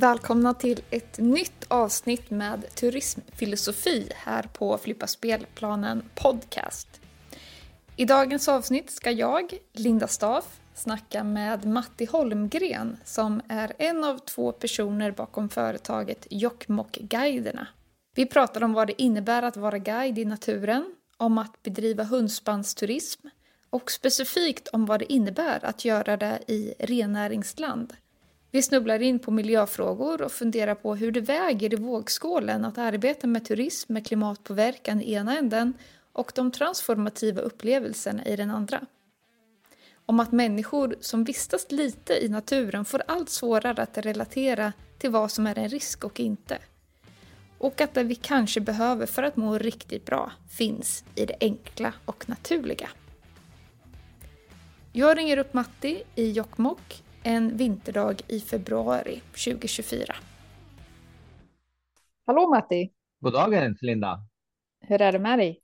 Välkomna till ett nytt avsnitt med turismfilosofi här på Flippa spelplanen podcast. I dagens avsnitt ska jag, Linda Staff, snacka med Matti Holmgren som är en av två personer bakom företaget Jokkmokk-guiderna. Vi pratar om vad det innebär att vara guide i naturen, om att bedriva hundspannsturism och specifikt om vad det innebär att göra det i rennäringsland. Vi snubblar in på miljöfrågor och funderar på hur det väger i vågskålen att arbeta med turism med klimatpåverkan i ena änden och de transformativa upplevelserna i den andra. Om att människor som vistas lite i naturen får allt svårare att relatera till vad som är en risk och inte. Och att det vi kanske behöver för att må riktigt bra finns i det enkla och naturliga. Jag ringer upp Matti i Jokkmokk en vinterdag i februari 2024. Hallå Matti! God dagen Linda! Hur är det med dig?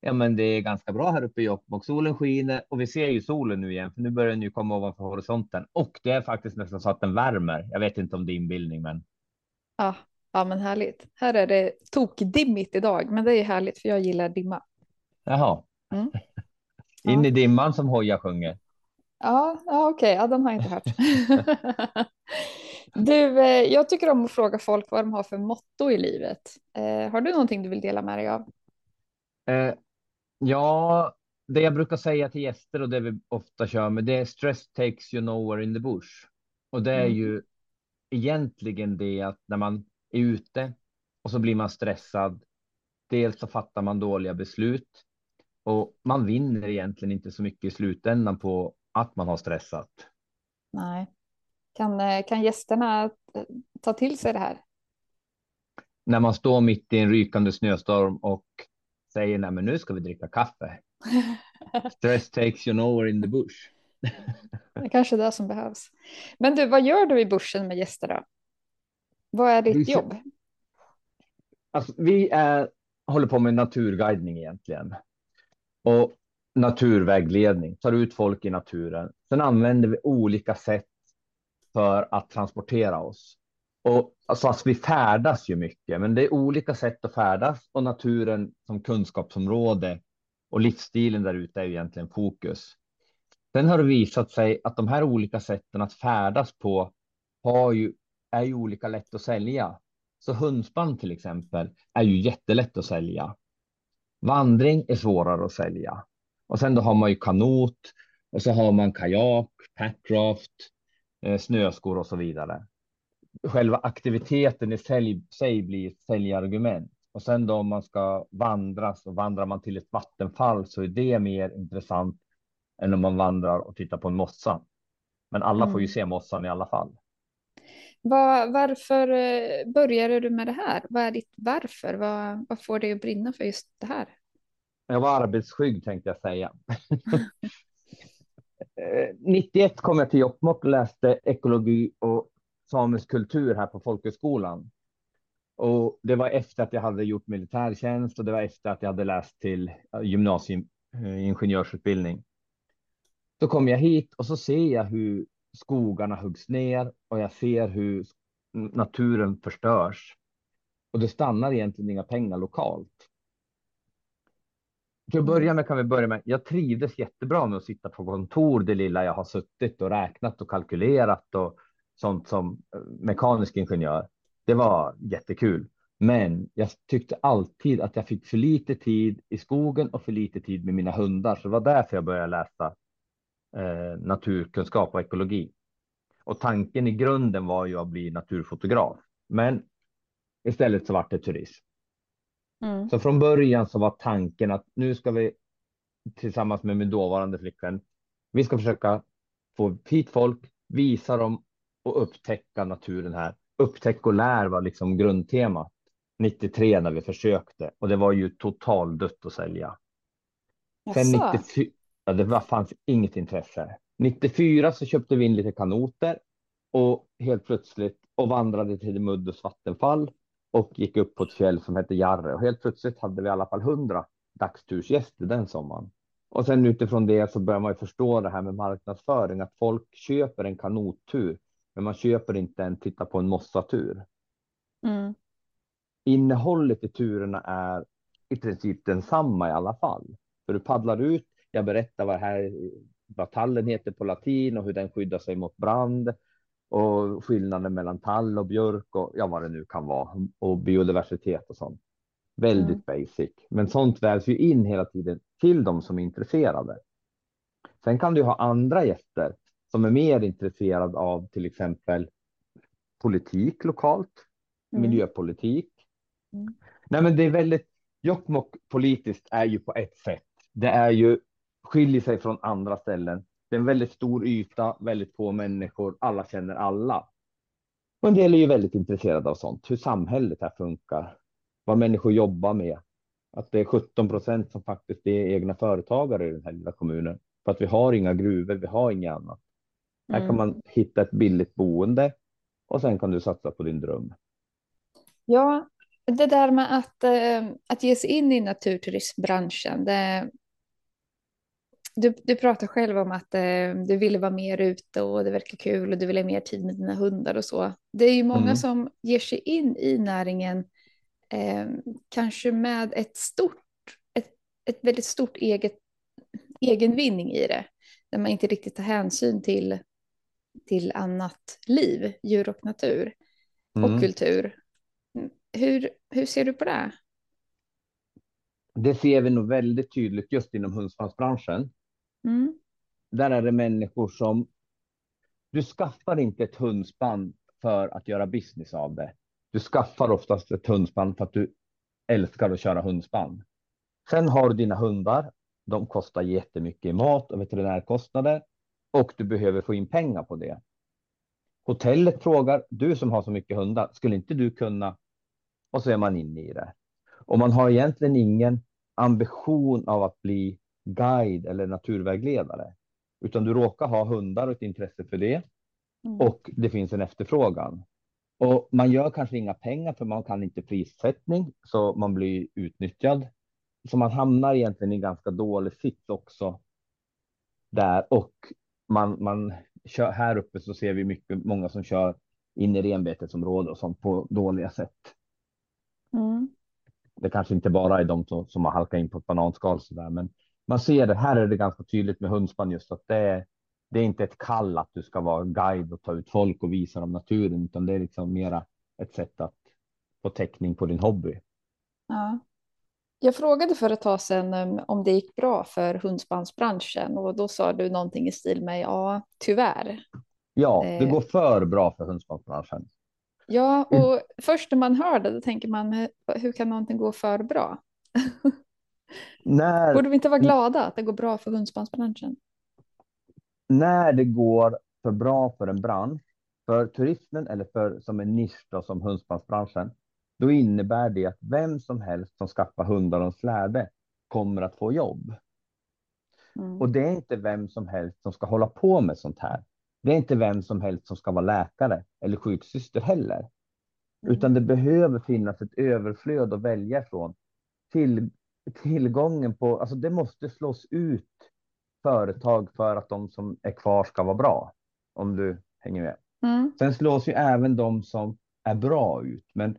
Ja, men det är ganska bra här uppe i Jokkmokk. Solen skiner och vi ser ju solen nu igen, för nu börjar den ju komma ovanför horisonten och det är faktiskt nästan så att den värmer. Jag vet inte om det är inbildning, men. Ja, ja, men härligt. Här är det tokdimmigt idag, men det är härligt för jag gillar dimma. Jaha. Mm. In i dimman som Hoja sjunger. Ja, ja okej, okay. ja, de har jag inte hört. du, eh, jag tycker om att fråga folk vad de har för motto i livet. Eh, har du någonting du vill dela med dig av? Eh, ja, det jag brukar säga till gäster och det vi ofta kör med det är stress takes you nowhere in the bush. Och det är mm. ju egentligen det att när man är ute och så blir man stressad. Dels så fattar man dåliga beslut och man vinner egentligen inte så mycket i slutändan på att man har stressat. Nej. Kan, eh, kan gästerna eh, ta till sig det här? När man står mitt i en rykande snöstorm och säger nej, men nu ska vi dricka kaffe. Stress takes you nowhere in the bush. det är kanske det som behövs. Men du, vad gör du i bussen med gäster då? Vad är ditt jobb? Alltså, vi är, håller på med naturguidning egentligen. Och naturvägledning, tar ut folk i naturen. Sen använder vi olika sätt för att transportera oss. Och alltså, alltså vi färdas ju mycket, men det är olika sätt att färdas och naturen som kunskapsområde och livsstilen där ute är ju egentligen fokus. Sen har det visat sig att de här olika sätten att färdas på har ju, är ju olika lätt att sälja. Så hundspann till exempel är ju jättelätt att sälja. Vandring är svårare att sälja. Och sen då har man ju kanot och så har man kajak, packraft, eh, snöskor och så vidare. Själva aktiviteten i sig, sig blir ett säljargument. Och sen då om man ska vandra så vandrar man till ett vattenfall så är det mer intressant än om man vandrar och tittar på en mossa. Men alla mm. får ju mm. se mossan i alla fall. Var, varför eh, började du med det här? Vad är ditt varför? Vad, vad får dig att brinna för just det här? Jag var arbetsskygg tänkte jag säga. Eh, 91 kom jag till Jokkmokk och läste ekologi och samisk kultur här på folkhögskolan. Och det var efter att jag hade gjort militärtjänst och det var efter att jag hade läst till eh, gymnasieingenjörsutbildning. Eh, Då kom jag hit och så ser jag hur skogarna huggs ner och jag ser hur naturen förstörs. Och det stannar egentligen inga pengar lokalt. Till att börja med kan vi börja med. Jag trivdes jättebra med att sitta på kontor det lilla jag har suttit och räknat och kalkylerat och sånt som eh, mekanisk ingenjör. Det var jättekul, men jag tyckte alltid att jag fick för lite tid i skogen och för lite tid med mina hundar. Så det var därför jag började läsa eh, naturkunskap och ekologi. Och tanken i grunden var ju att bli naturfotograf, men istället så vart det turism. Mm. Så från början så var tanken att nu ska vi tillsammans med min dåvarande flickvän, vi ska försöka få hit folk, visa dem och upptäcka naturen här. Upptäck och lär var liksom grundtemat 93 när vi försökte och det var ju totaldött att sälja. Sen 94, ja, det var, fanns inget intresse. 94 så köpte vi in lite kanoter och helt plötsligt och vandrade till Muddus vattenfall och gick upp på ett fjäll som hette Jarre och helt plötsligt hade vi i alla fall hundra dagstursgäster den sommaren. Och sen utifrån det så börjar man ju förstå det här med marknadsföring, att folk köper en kanottur men man köper inte en titta på en mossatur. Mm. Innehållet i turerna är i princip densamma i alla fall. För du paddlar ut, jag berättar vad, här, vad tallen heter på latin och hur den skyddar sig mot brand och skillnaden mellan tall och björk och ja, vad det nu kan vara och biodiversitet och sånt. Väldigt mm. basic, men sånt vävs ju in hela tiden till de som är intresserade. Sen kan du ha andra gäster som är mer intresserade av till exempel politik lokalt, mm. miljöpolitik. Mm. Nej, men det är väldigt Jokkmokk politiskt är ju på ett sätt. Det är ju skiljer sig från andra ställen. Det är en väldigt stor yta, väldigt få människor. Alla känner alla. Och en del är ju väldigt intresserade av sånt, hur samhället här funkar, vad människor jobbar med. Att det är 17 procent som faktiskt är egna företagare i den här lilla kommunen. För att vi har inga gruvor, vi har inget annat. Mm. Här kan mm. man hitta ett billigt boende och sen kan du satsa på din dröm. Ja, det där med att, äh, att ge sig in i naturturismbranschen, det, du, du pratar själv om att äh, du ville vara mer ute och det verkar kul och du vill ha mer tid med dina hundar och så. Det är ju många mm. som ger sig in i näringen eh, kanske med ett stort, ett, ett väldigt stort eget egenvinning i det, där man inte riktigt tar hänsyn till, till annat liv, djur och natur och mm. kultur. Hur, hur ser du på det? Det ser vi nog väldigt tydligt just inom hundspannsbranschen. Mm. Där är det människor som... Du skaffar inte ett hundspann för att göra business av det. Du skaffar oftast ett hundspann för att du älskar att köra hundspann. Sen har du dina hundar. De kostar jättemycket i mat och veterinärkostnader och du behöver få in pengar på det. Hotellet frågar, du som har så mycket hundar, skulle inte du kunna? Och så är man inne i det. Och man har egentligen ingen ambition av att bli guide eller naturvägledare, utan du råkar ha hundar och ett intresse för det. Mm. Och det finns en efterfrågan. Och man gör kanske inga pengar för man kan inte prissättning, så man blir utnyttjad. Så man hamnar egentligen i en ganska dålig sits också där. Och man, man kör, här uppe så ser vi mycket, många som kör in i renbetesområde och sånt på dåliga sätt. Mm. Det kanske inte bara är de som, som har halkat in på ett bananskal så där, men man ser det. Här är det ganska tydligt med hundspann just att det är det är inte ett kall att du ska vara guide och ta ut folk och visa dem naturen, utan det är liksom mera ett sätt att få täckning på din hobby. Ja. Jag frågade för ett tag sedan um, om det gick bra för hundspannsbranschen och då sa du någonting i stil med ja, tyvärr. Ja, det går för bra för hundspannsbranschen. Ja, och mm. först när man hör det, då tänker man hur kan någonting gå för bra? När... Borde vi inte vara glada att det går bra för hundspannsbranschen? när det går för bra för en bransch, för turismen eller för som en nisch då, som hundspannsbranschen, då innebär det att vem som helst som skaffar hundar och släde kommer att få jobb. Mm. Och det är inte vem som helst som ska hålla på med sånt här. Det är inte vem som helst som ska vara läkare eller sjuksyster heller, mm. utan det behöver finnas ett överflöd att välja från. Till, tillgången på, alltså det måste slås ut företag för att de som är kvar ska vara bra. Om du hänger med. Mm. Sen slås ju även de som är bra ut, men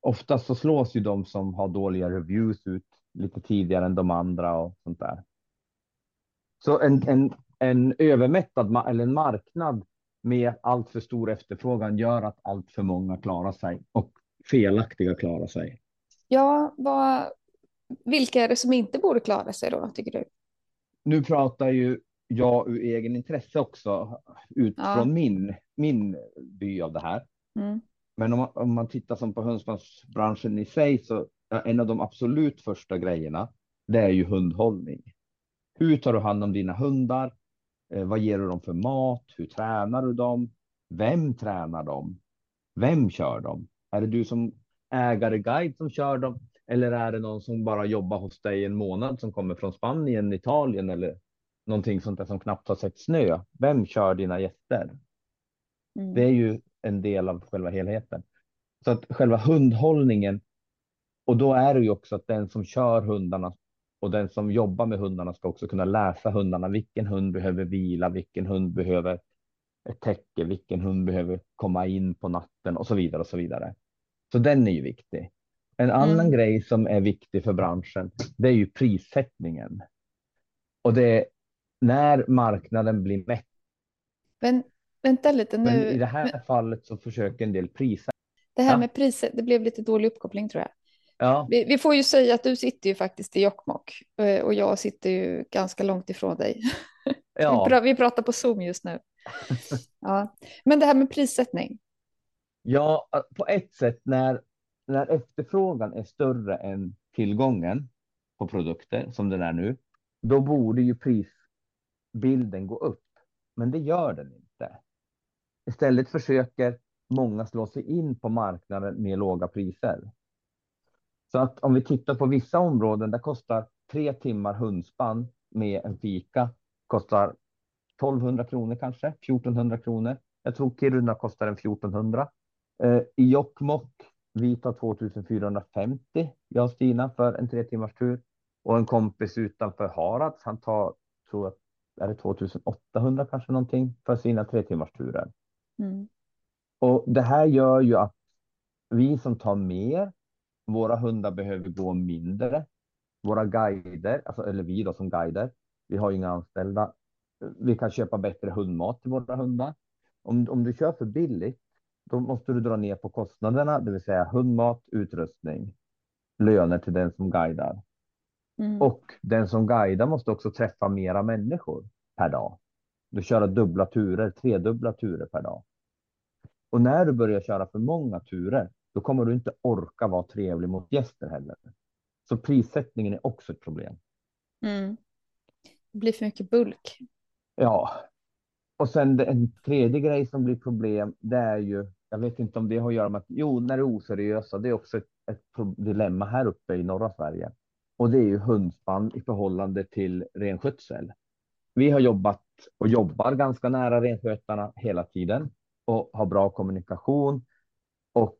oftast så slås ju de som har dåliga reviews ut lite tidigare än de andra och sånt där. Så en, en, en övermättad eller en marknad med allt för stor efterfrågan gör att allt för många klarar sig och felaktiga klarar sig. Ja, vad, vilka är det som inte borde klara sig då, tycker du? nu pratar ju jag ur egen intresse också utifrån ja. min, min by av det här. Mm. Men om man, om man tittar som på hönspansbranschen i sig så en av de absolut första grejerna, det är ju hundhållning. Hur tar du hand om dina hundar? Eh, vad ger du dem för mat? Hur tränar du dem? Vem tränar dem? Vem kör dem? Är det du som ägare guide som kör dem? Eller är det någon som bara jobbar hos dig en månad som kommer från Spanien, Italien eller någonting sånt där som knappt har sett snö? Vem kör dina gäster? Mm. Det är ju en del av själva helheten. Så att själva hundhållningen och då är det ju också att den som kör hundarna och den som jobbar med hundarna ska också kunna läsa hundarna. Vilken hund behöver vila? Vilken hund behöver ett täcke, vilken hund behöver komma in på natten och så vidare och så vidare. Så den är ju viktig. En annan Mm. grej som är viktig för branschen, det är ju prissättningen. Och det är när marknaden blir mätt. Men vänta lite Men nu. i det här Men fallet så försöker en del prisa. det här Ja. med priset, det blev lite dålig uppkoppling tror jag. Ja, Vi, vi får ju säga att du sitter ju faktiskt i Jokkmokk eh, och jag sitter ju ganska långt ifrån dig. Vi, ja, pra, vi pratar på Zoom just nu. Ja. Men det här med prissättning. ja, på ett sätt när, när efterfrågan är större än tillgången på produkter som den är nu, då borde ju prisbilden gå upp. Men det gör den inte. Istället försöker många slå sig in på marknaden med låga priser. Så att om vi tittar på vissa områden där kostar tre timmar hundspann med en fika kostar 1200 kronor kanske, 1400 kronor. Jag tror Kiruna kostar en 1400. Eh, I Jokkmokk, vi tar 2450, jag och Stina, för en tre timmars tur. Och en kompis utanför Harads, han tar, tror jag, är det 2800 kanske någonting, för sina tre timmars turer. Mm. Och det här gör ju att vi som tar mer, våra hundar behöver gå mindre. Våra guider, alltså, eller vi då som guider, vi har ju inga anställda. Vi kan köpa bättre hundmat till våra hundar. Om, om du kör för billigt, då måste du dra ner på kostnaderna, det vill säga hundmat, utrustning, löner till den som guidar. Mm. Och den som guidar måste också träffa mera människor per dag. Du kör dubbla turer, tredubbla turer per dag. Och när du börjar köra för många turer, då kommer du inte orka vara trevlig mot gäster heller. Så prissättningen är också ett problem. Mm. Det blir för mycket bulk. Ja. Och sen en tredje grej som blir problem, det är ju, jag vet inte om det har att göra med att, jo, när det är oseriösa, det är också ett, ett dilemma här uppe i norra Sverige. Och det är ju hundspann i förhållande till renskötsel. Vi har jobbat och jobbar ganska nära renskötarna hela tiden och har bra kommunikation och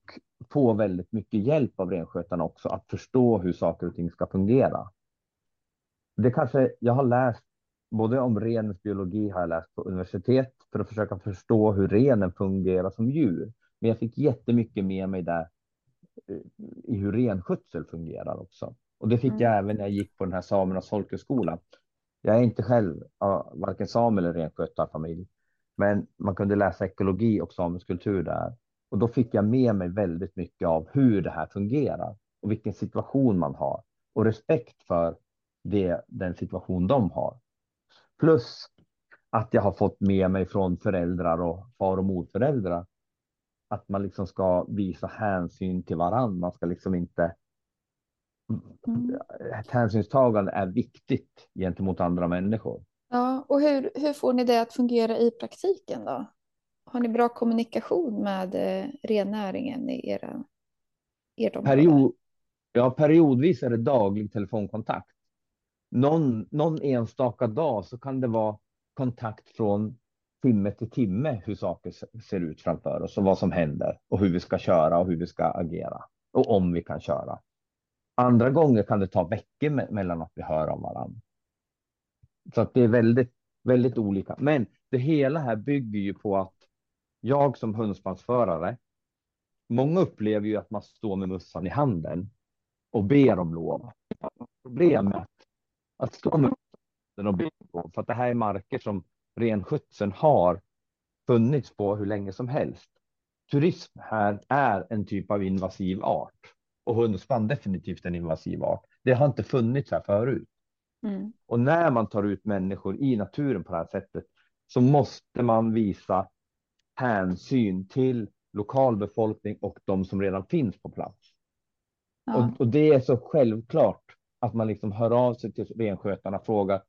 får väldigt mycket hjälp av renskötarna också att förstå hur saker och ting ska fungera. Det kanske jag har läst både om renens biologi har jag läst på universitet för att försöka förstå hur renen fungerar som djur. Men jag fick jättemycket med mig där eh, i hur renskötsel fungerar också. Och det fick Mm. jag även när jag gick på den här samernas folkhögskola. Jag är inte själv varken sam eller renskötarfamilj, men man kunde läsa ekologi och samisk kultur där. Och då fick jag med mig väldigt mycket av hur det här fungerar och vilken situation man har och respekt för det, den situation de har. Plus att jag har fått med mig från föräldrar och far och morföräldrar att man liksom ska visa hänsyn till varann. Man ska liksom inte Mm. ett hänsynstagande är viktigt gentemot andra människor. Ja, och hur, hur får ni det att fungera i praktiken då? Har ni bra kommunikation med eh, rennäringen i era, ert område? Period, ja, periodvis är det daglig telefonkontakt. Någon, någon enstaka dag så kan det vara kontakt från timme till timme hur saker ser ut framför oss och vad som händer och hur vi ska köra och hur vi ska agera och om vi kan köra. Andra gånger kan det ta veckor me- mellan att vi hör av varandra. Så att det är väldigt, väldigt olika. Men det hela här bygger ju på att jag som hundspannsförare, många upplever ju att man står med mössan i handen och ber om lov. Problemet att stå med mössan och lov, för att det här är marker som renskötseln har funnits på hur länge som helst. Turism här är en typ av invasiv art och hundspann definitivt en invasiv art. Det har inte funnits här förut. Mm. Och när man tar ut människor i naturen på det här sättet så måste man visa hänsyn till lokalbefolkning och de som redan finns på plats. Ja. Och, och det är så självklart att man liksom hör av sig till renskötarna och frågar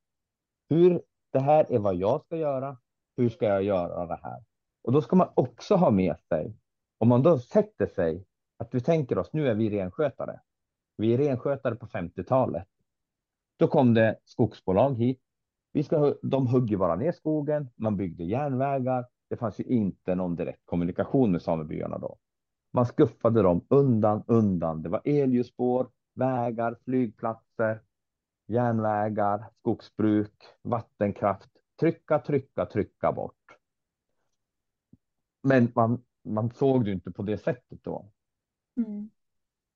hur det här är vad jag ska göra. Hur ska jag göra det här? Och då ska man också ha med sig, om man då sätter sig, att vi tänker oss, nu är vi renskötare. Vi är renskötare på 50-talet. Då kom det skogsbolag hit. Vi ska, de hugger bara ner skogen, man byggde järnvägar. Det fanns ju inte någon direkt kommunikation med samebyarna då. Man skuffade dem undan, undan. Det var elljusspår, vägar, flygplatser, järnvägar, skogsbruk, vattenkraft. Trycka, trycka, trycka bort. Men man, man såg det inte på det sättet då. Mm.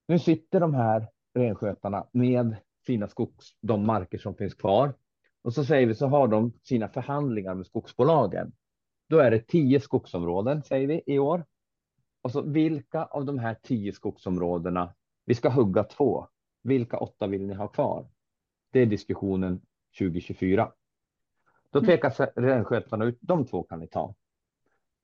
Nu sitter de här renskötarna med sina skogs, de marker som finns kvar. Och så säger vi så har de sina förhandlingar med skogsbolagen. Då är det tio skogsområden säger vi i år. Och så vilka av de här tio skogsområdena, vi ska hugga två. Vilka åtta vill ni ha kvar? Det är diskussionen 2024. Då Mm. pekar renskötarna ut, de två kan ni ta.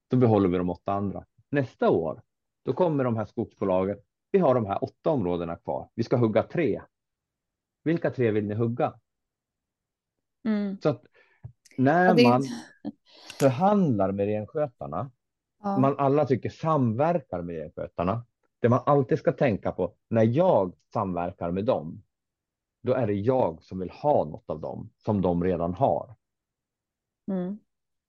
Då behåller vi de åtta andra. Nästa år, då kommer de här skogsbolagen. Vi har de här åtta områdena kvar. Vi ska hugga tre. Vilka tre vill ni hugga? Mm. Så att när man förhandlar med renskötarna, Ja. man alla tycker samverkar med renskötarna. Det man alltid ska tänka på när jag samverkar med dem, då är det jag som vill ha något av dem som de redan har. Mm.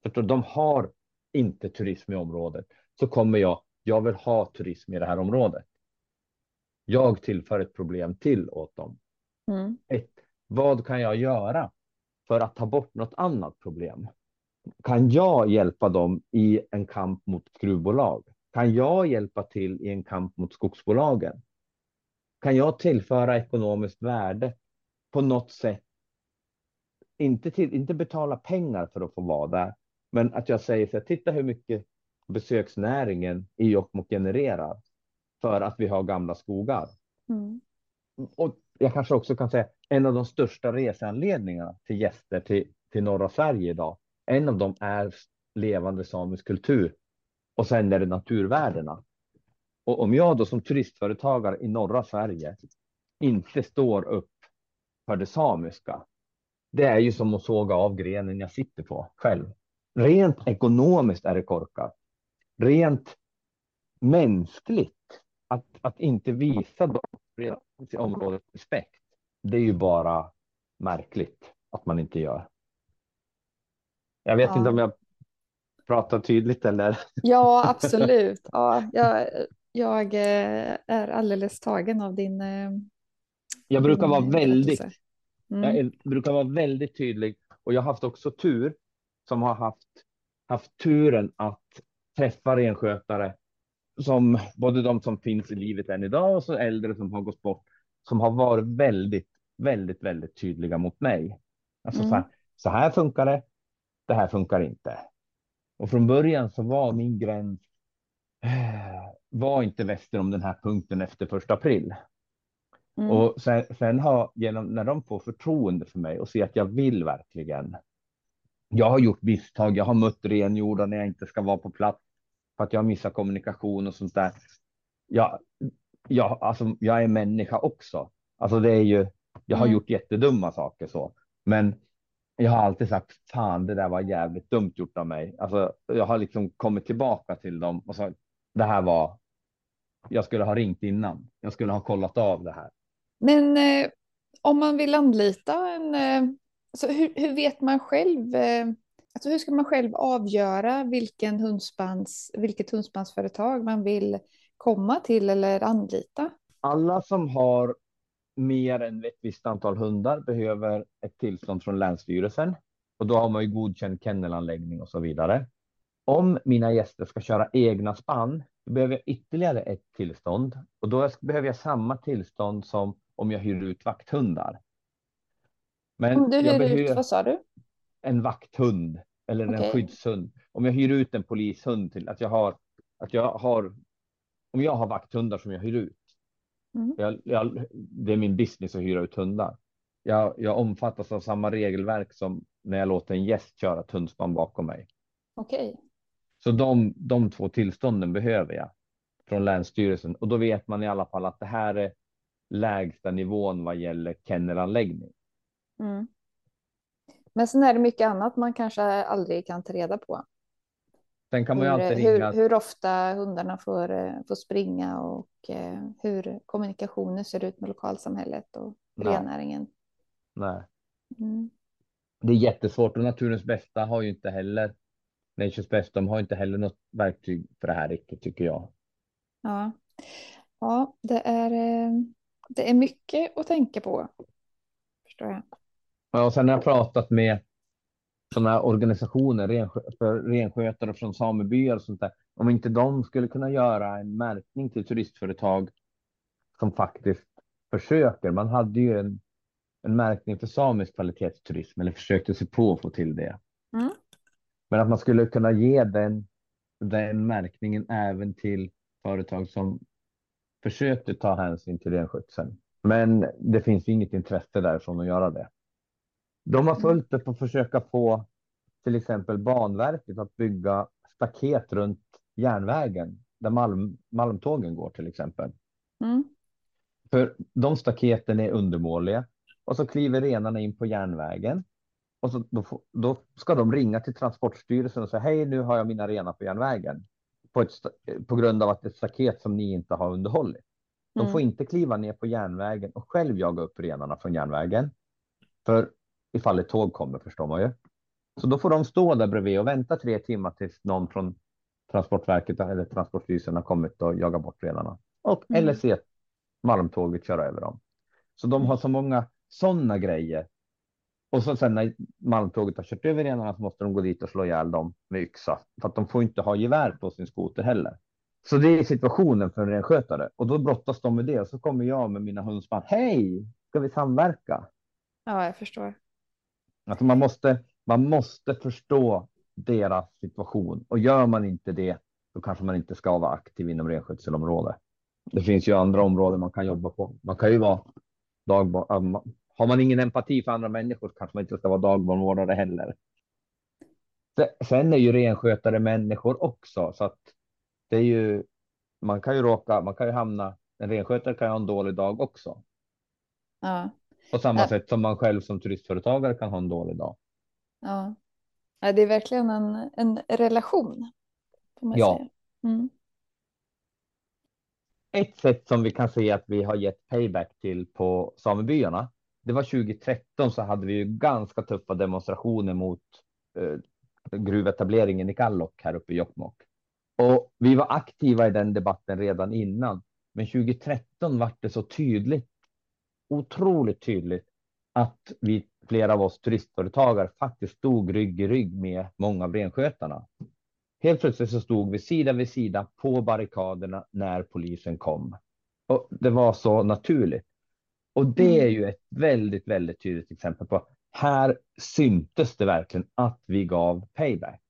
För de har inte turism i området så kommer jag. Jag vill ha turism i det här området. Jag tillför ett problem till åt dem. Mm. Ett, vad kan jag göra för att ta bort något annat problem? Kan jag hjälpa dem i en kamp mot gruvbolag? Kan jag hjälpa till i en kamp mot skogsbolagen? Kan jag tillföra ekonomiskt värde på något sätt? Inte, till, inte betala pengar för att få vara där, men att jag säger så här, titta hur mycket besöksnäringen i Jokkmokk genererar för att vi har gamla skogar. Mm. Och jag kanske också kan säga en av de största reseanledningarna till gäster till, till norra Sverige idag. En av dem är levande samisk kultur och sen är det naturvärdena. Och om jag då som turistföretagare i norra Sverige inte står upp för det samiska. Det är ju som att såga av grenen jag sitter på själv. Rent ekonomiskt är det korkat. Rent mänskligt att, att inte visa dem området respekt. Det är ju bara märkligt att man inte gör. Jag vet Ja. inte om jag pratar tydligt eller. Ja, absolut. Ja, jag, jag eh, är alldeles tagen av din, eh, Jag brukar vara eh, väldigt, berättelse. jag Mm. är, brukar vara väldigt tydlig och jag har haft också tur som har haft, haft turen att träffa renskötare som både de som finns i livet än idag och så äldre som har gått bort som har varit väldigt, väldigt, väldigt tydliga mot mig. Alltså Mm. så, här, så här funkar det. Det här funkar inte. Och från början så var min gräns eh, var inte väster om den här punkten efter första april. Mm. Och sen, sen har genom när de får förtroende för mig och ser att jag vill verkligen. Jag har gjort misstag. Jag har mött renjordar när jag inte ska vara på plats för att jag har missat kommunikation och sånt där. Jag, jag, alltså, jag är människa också. Alltså det är ju. Jag har Mm. gjort jättedumma saker så, men jag har alltid sagt fan, det där var jävligt dumt gjort av mig. Alltså, jag har liksom kommit tillbaka till dem och sagt det här var. Jag skulle ha ringt innan. Jag skulle ha kollat av det här. Men eh, om man vill anlita en, eh, alltså hur, hur vet man själv, eh, alltså hur ska man själv avgöra vilken hundspanns, vilket hundspannsföretag man vill komma till eller anlita? Alla som har mer än ett visst antal hundar behöver ett tillstånd från Länsstyrelsen och då har man ju godkänd kennelanläggning och så vidare. Om mina gäster ska köra egna spann då behöver jag ytterligare ett tillstånd och då behöver jag samma tillstånd som om jag hyr ut vakthundar. Men Om du hyr ut, vad sa du? en vakthund eller en Okej. skyddshund. Om jag hyr ut en polishund till att jag har att jag har. Om jag har vakthundar som jag hyr ut. Mm. Jag, jag, det är min business att hyra ut hundar. Jag, jag omfattas av samma regelverk som när jag låter en gäst köra ett hundspann bakom mig. Okej. Så de, de två tillstånden behöver jag från Länsstyrelsen och då vet man i alla fall att det här är lägsta nivån vad gäller kennelanläggning. Mm. Men sen är det mycket annat man kanske aldrig kan ta reda på. Sen kan man ju Hur, alltid hur, ringa. hur ofta hundarna får, eh, får springa och eh, hur kommunikationen ser ut med lokalsamhället och Nej. rennäringen. Nej. Mm. Det är jättesvårt och Naturens bästa har ju inte heller. Nature's best, de har inte heller något verktyg för det här riktigt tycker jag. Ja. ja, det är, eh, det är mycket att tänka på. Förstår jag. Ja, Och sen har jag pratat med sådana organisationer, för renskötare från samebyar och sånt där. om inte de skulle kunna göra en märkning till turistföretag som faktiskt försöker. Man hade ju en, en märkning för samisk kvalitetsturism eller försökte sig på att få till det. Mm. Men att man skulle kunna ge den, den märkningen även till företag som försökte ta hänsyn till renskötseln. Men det finns inget intresse därifrån att göra det. De har följt upp att försöka få till exempel Banverket att bygga staket runt järnvägen där malm, malmtågen går till exempel. Mm. För de staketen är undermåliga och så kliver renarna in på järnvägen och så, då, då ska de ringa till Transportstyrelsen och säga hej, nu har jag mina renar på järnvägen på, ett, på grund av att ett staket som ni inte har underhållit. De Mm. får inte kliva ner på järnvägen och själv jaga upp renarna från järnvägen. För ifall ett tåg kommer förstår man ju. Så då får de stå där bredvid och vänta tre timmar tills någon från Transportverket eller Transportstyrelsen har kommit och jagat bort renarna. Och, Mm. Eller se malmtåget köra över dem. Så de har så många sådana grejer. Och så sen när malmtåget har kört över renarna så måste de gå dit och slå ihjäl dem med yxa. För att de får inte ha gevär på sin skoter heller. Så det är situationen för en renskötare. Och då brottas de med det. Och så kommer jag med mina hundspann. Hej, ska vi samverka? Ja, jag förstår. Alltså man, måste, man måste förstå deras situation. Och gör man inte det, då kanske man inte ska vara aktiv inom renskötselområdet. Det finns ju andra områden man kan jobba på. Man kan ju vara dagbarn. Har man ingen empati för andra människor kanske man inte ska vara dagbarnvårdare heller. Sen är ju renskötare människor också, så att det är ju. Man kan ju råka, man kan ju hamna. En renskötare kan ju ha en dålig dag också. Ja, på samma Ja. sätt som man själv som turistföretagare kan ha en dålig dag. ja. ja det är verkligen en, en relation. Ja. Mm. Ett sätt som vi kan se att vi har gett payback till på samebyarna. Det var 2013 så hade vi ju ganska tuffa demonstrationer mot eh, gruvetableringen i Kallok här uppe i Jokkmokk. Och vi var aktiva i den debatten redan innan. Men 2013 var det så tydligt, otroligt tydligt, att vi, flera av oss turistföretagare faktiskt stod rygg i rygg med många av renskötarna. Helt plötsligt så stod vi sida vid sida på barrikaderna när polisen kom. Och det var så naturligt. Och det är ju ett väldigt, väldigt tydligt exempel på här syntes det verkligen att vi gav payback.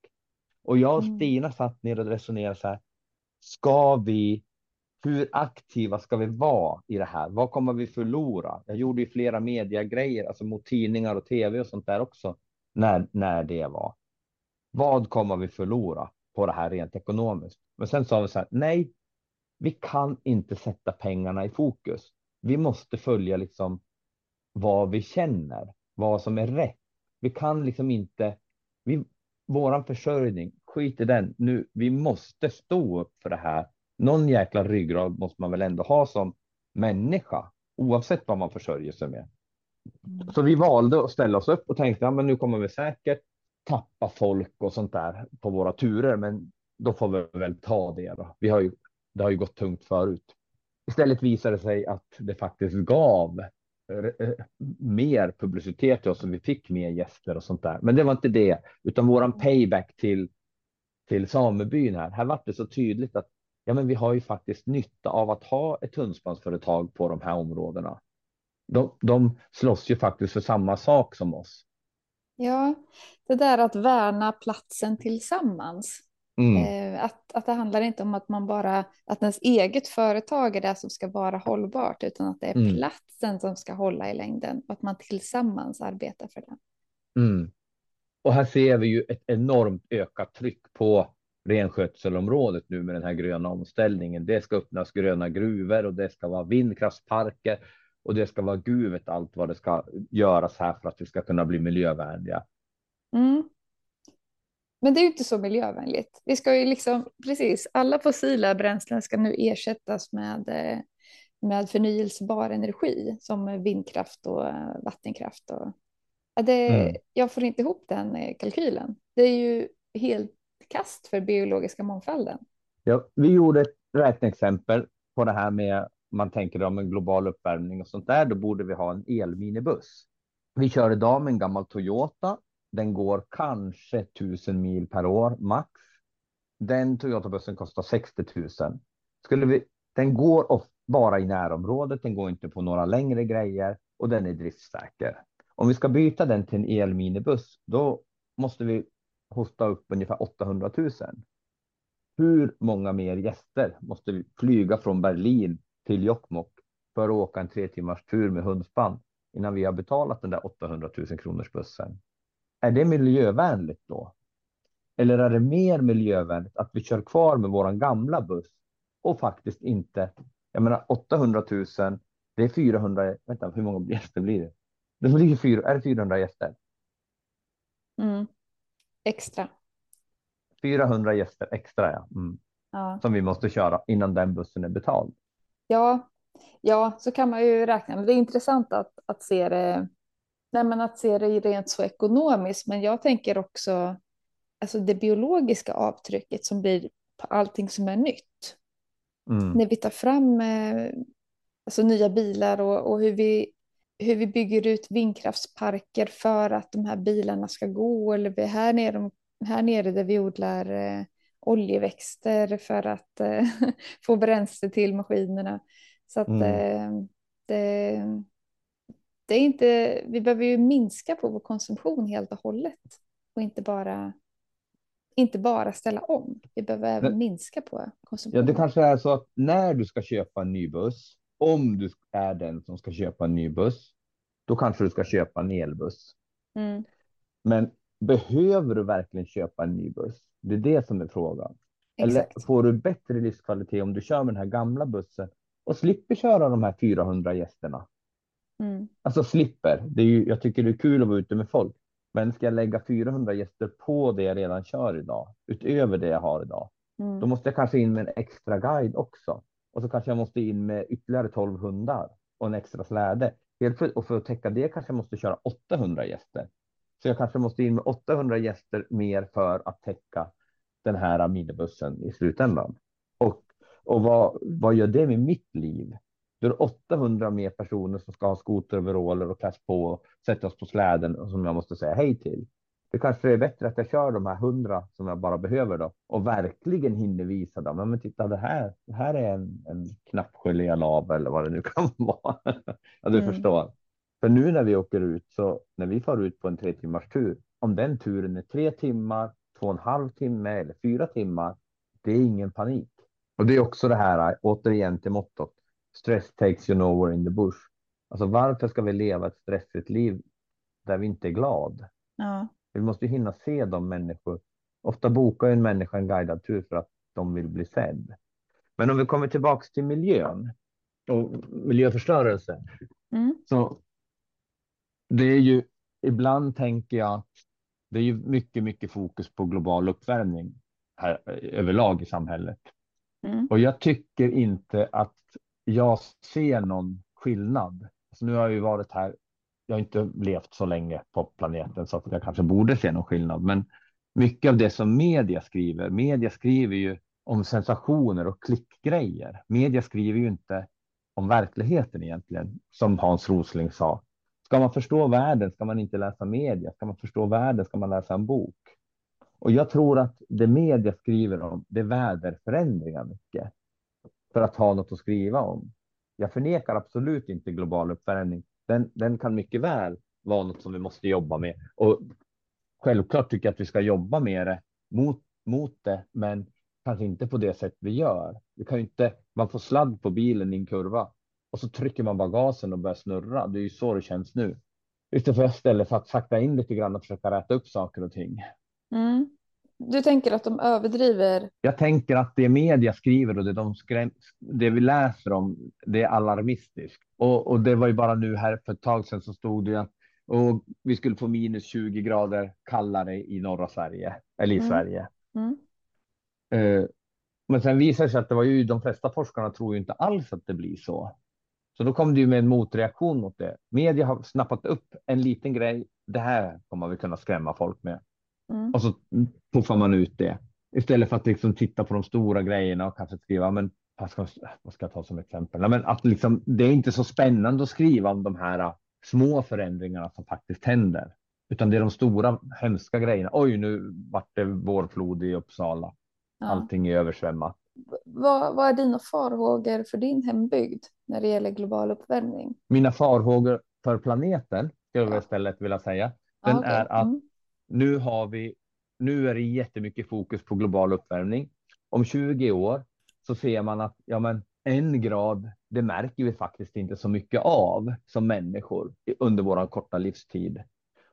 Och jag och Mm. Stina satt ner och resonerade så här. Ska vi, hur aktiva ska vi vara i det här? Vad kommer vi förlora? Jag gjorde ju flera mediegrejer, alltså mot tidningar och tv och sånt där också, när, när det var. Vad kommer vi förlora på det här rent ekonomiskt? Men sen sa vi så här, nej, vi kan inte sätta pengarna i fokus. Vi måste följa liksom vad vi känner, vad som är rätt. Vi kan liksom inte, vi, våran försörjning, skit i den. Nu, vi måste stå upp för det här. Någon jäkla ryggrad måste man väl ändå ha som människa, oavsett vad man försörjer sig med. Så vi valde att ställa oss upp och tänkte, ja, men nu kommer vi säkert tappa folk och sånt där på våra turer, men då får vi väl ta det. Då. Vi har ju, det har ju gått tungt förut. Istället visade det sig att det faktiskt gav eh, mer publicitet till oss och vi fick mer gäster och sånt där. Men det var inte det, utan våran payback till till samebyn här. Här var det så tydligt att ja, men vi har ju faktiskt nytta av att ha ett hundspannsföretag på de här områdena. De, de slåss ju faktiskt för samma sak som oss. Ja, det där att värna platsen tillsammans. Mm. Eh, att, att det handlar inte om att man bara, att ens eget företag är det som ska vara hållbart, utan att det är Mm. platsen som ska hålla i längden och att man tillsammans arbetar för det. Mm. Och här ser vi ju ett enormt ökat tryck på renskötselområdet nu med den här gröna omställningen. Det ska öppnas gröna gruvor och det ska vara vindkraftsparker och det ska vara gud vet allt vad det ska göras här för att vi ska kunna bli miljövänliga. Mm. Men det är ju inte så miljövänligt. Vi ska ju liksom, precis, alla fossila bränslen ska nu ersättas med, eh, med förnyelsebar energi som vindkraft och eh, vattenkraft. Och, det, Mm. Jag får inte ihop den eh, kalkylen. Det är ju helt kast för biologiska mångfalden. Ja, vi gjorde ett räkneexempel på det här med man tänker om en global uppvärmning och sånt där. Då borde vi ha en elminibuss. Vi kör idag med en gammal Toyota. Den går kanske tusen mil per år max. Den Toyota-bussen kostar 60 000. Skulle vi, den går bara i närområdet, den går inte på några längre grejer och den är driftsäker. Om vi ska byta den till en elminibuss, då måste vi hosta upp ungefär 800 000. Hur många mer gäster måste vi flyga från Berlin till Jokkmokk för att åka en tre timmars tur med hundspann innan vi har betalat den där 800 000 kronors bussen? Är det miljövänligt då? Eller är det mer miljövänligt att vi kör kvar med våran gamla buss och faktiskt inte, jag menar 800 000, det är 400, vänta hur många gäster blir det? Det blir fyra, är det 400 gäster? Mm. Extra. 400 gäster extra ja. Mm. Ja. Som vi måste köra innan den bussen är betald. Ja, ja, så kan man ju räkna. Men det är intressant att, att se det. Nej, men att se det rent så ekonomiskt. Men jag tänker också alltså det biologiska avtrycket som blir på allting som är nytt. Mm. När vi tar fram eh, alltså nya bilar och, och hur, vi, hur vi bygger ut vindkraftsparker för att de här bilarna ska gå. Eller vi, här, nere, här nere där vi odlar eh, oljeväxter för att eh, få bränsle till maskinerna. Så att Mm. eh, det, det är inte, vi behöver ju minska på vår konsumtion helt och hållet och inte bara, inte bara ställa om. Vi behöver även minska på Ja, konsumtionen. det kanske är så att när du ska köpa en ny buss, om du är den som ska köpa en ny buss, då kanske du ska köpa en elbuss. Mm, Men behöver du verkligen köpa en ny buss? Det är det som är frågan. Eller exakt. får du bättre livskvalitet om du kör med den här gamla bussen och slipper köra de här 400 gästerna? Mm, Alltså slipper. Det är ju, jag tycker det är kul att vara ute med folk. Men ska jag lägga 400 gäster på det jag redan kör idag, utöver det jag har idag, mm, då måste jag kanske in med en extra guide också. Och så kanske jag måste in med ytterligare 12 hundar och en extra släde. Och för att täcka det kanske jag måste köra 800 gäster. Så jag kanske måste in med 800 gäster mer för att täcka den här minibussen i slutändan. Och, och vad, vad gör det med mitt liv? Då är det 800 mer personer som ska ha skoteroveraller och klass på och sätta oss på släden och som jag måste säga hej till. Det kanske är bättre att jag kör de här 100 som jag bara behöver då och verkligen hinner visa dem. Ja, men titta, det här, det här är en, en knappgelé lav eller vad det nu kan vara. ja, du Mm. förstår. För nu när vi åker ut så när vi far ut på en tre timmars tur, om den turen är tre timmar, två och en halv timme eller fyra timmar, det är ingen panik. Och det är också det här återigen till mottot. Stress takes you nowhere in the bush. Alltså varför ska vi leva ett stressigt liv där vi inte är glad? ja, Vi måste ju hinna se de människor. Ofta bokar ju en människa en guidad tur för att de vill bli sedd. Men om vi kommer tillbaks till miljön och miljöförstörelse. mm, Så det är ju ibland tänker jag att det är ju mycket, mycket fokus på global uppvärmning här eh, överlag i samhället. mm, Och jag tycker inte att jag ser någon skillnad. Alltså nu har jag ju varit här. Jag har inte levt så länge på planeten så att jag kanske borde se någon skillnad. Men mycket av det som media skriver. Media skriver ju om sensationer och klickgrejer. Media skriver ju inte om verkligheten egentligen, som Hans Rosling sa. Ska man förstå världen ska man inte läsa media. Ska man förstå världen ska man läsa en bok. Och jag tror att det media skriver om, det är väderförändringar mycket. För att ha något att skriva om. Jag förnekar absolut inte global uppvärmning. Den, den kan mycket väl vara något som vi måste jobba med. Och självklart tycker jag att vi ska jobba med det mot, mot det, men kanske inte på det sätt vi gör. Vi kan ju inte, man får sladd på bilen i en kurva och så trycker man bara gasen och börjar snurra. Det är ju så det känns nu. Istället för att sakta in lite grann och försöka räta upp saker och ting. mm. Du tänker att de överdriver? Jag tänker att det media skriver och det, de skräm, det vi läser om, det är alarmistiskt. Och, och det var ju bara nu här för ett tag sedan så stod det att och vi skulle få minus 20 grader kallare i norra Sverige, eller i Mm. Sverige. Mm, Eh, men sen visade det sig att det var ju de flesta forskarna tror ju inte alls att det blir så. Så då kom det ju med en motreaktion mot det. Media har snappat upp en liten grej. Det här kommer vi kunna skrämma folk med. Mm, Och så puffar man ut det. Istället för att liksom titta på de stora grejerna och kanske skriva, men vad ska, vad ska jag ta som exempel? Men att liksom, det är inte så spännande att skriva om de här äh, små förändringarna som faktiskt händer. Utan det är de stora hemska grejerna. Oj, nu vart det vårflod i Uppsala. Ja. allting är översvämmat. Vad, vad är dina farhågor för din hembygd när det gäller global uppvärmning? Mina farhågor för planeten skulle jag Ja. istället vilja säga. Den Ja, okej. är att Mm nu har vi, nu är det jättemycket fokus på global uppvärmning. Om 20 år så ser man att ja, men en grad, det märker vi faktiskt inte så mycket av som människor under vår korta livstid.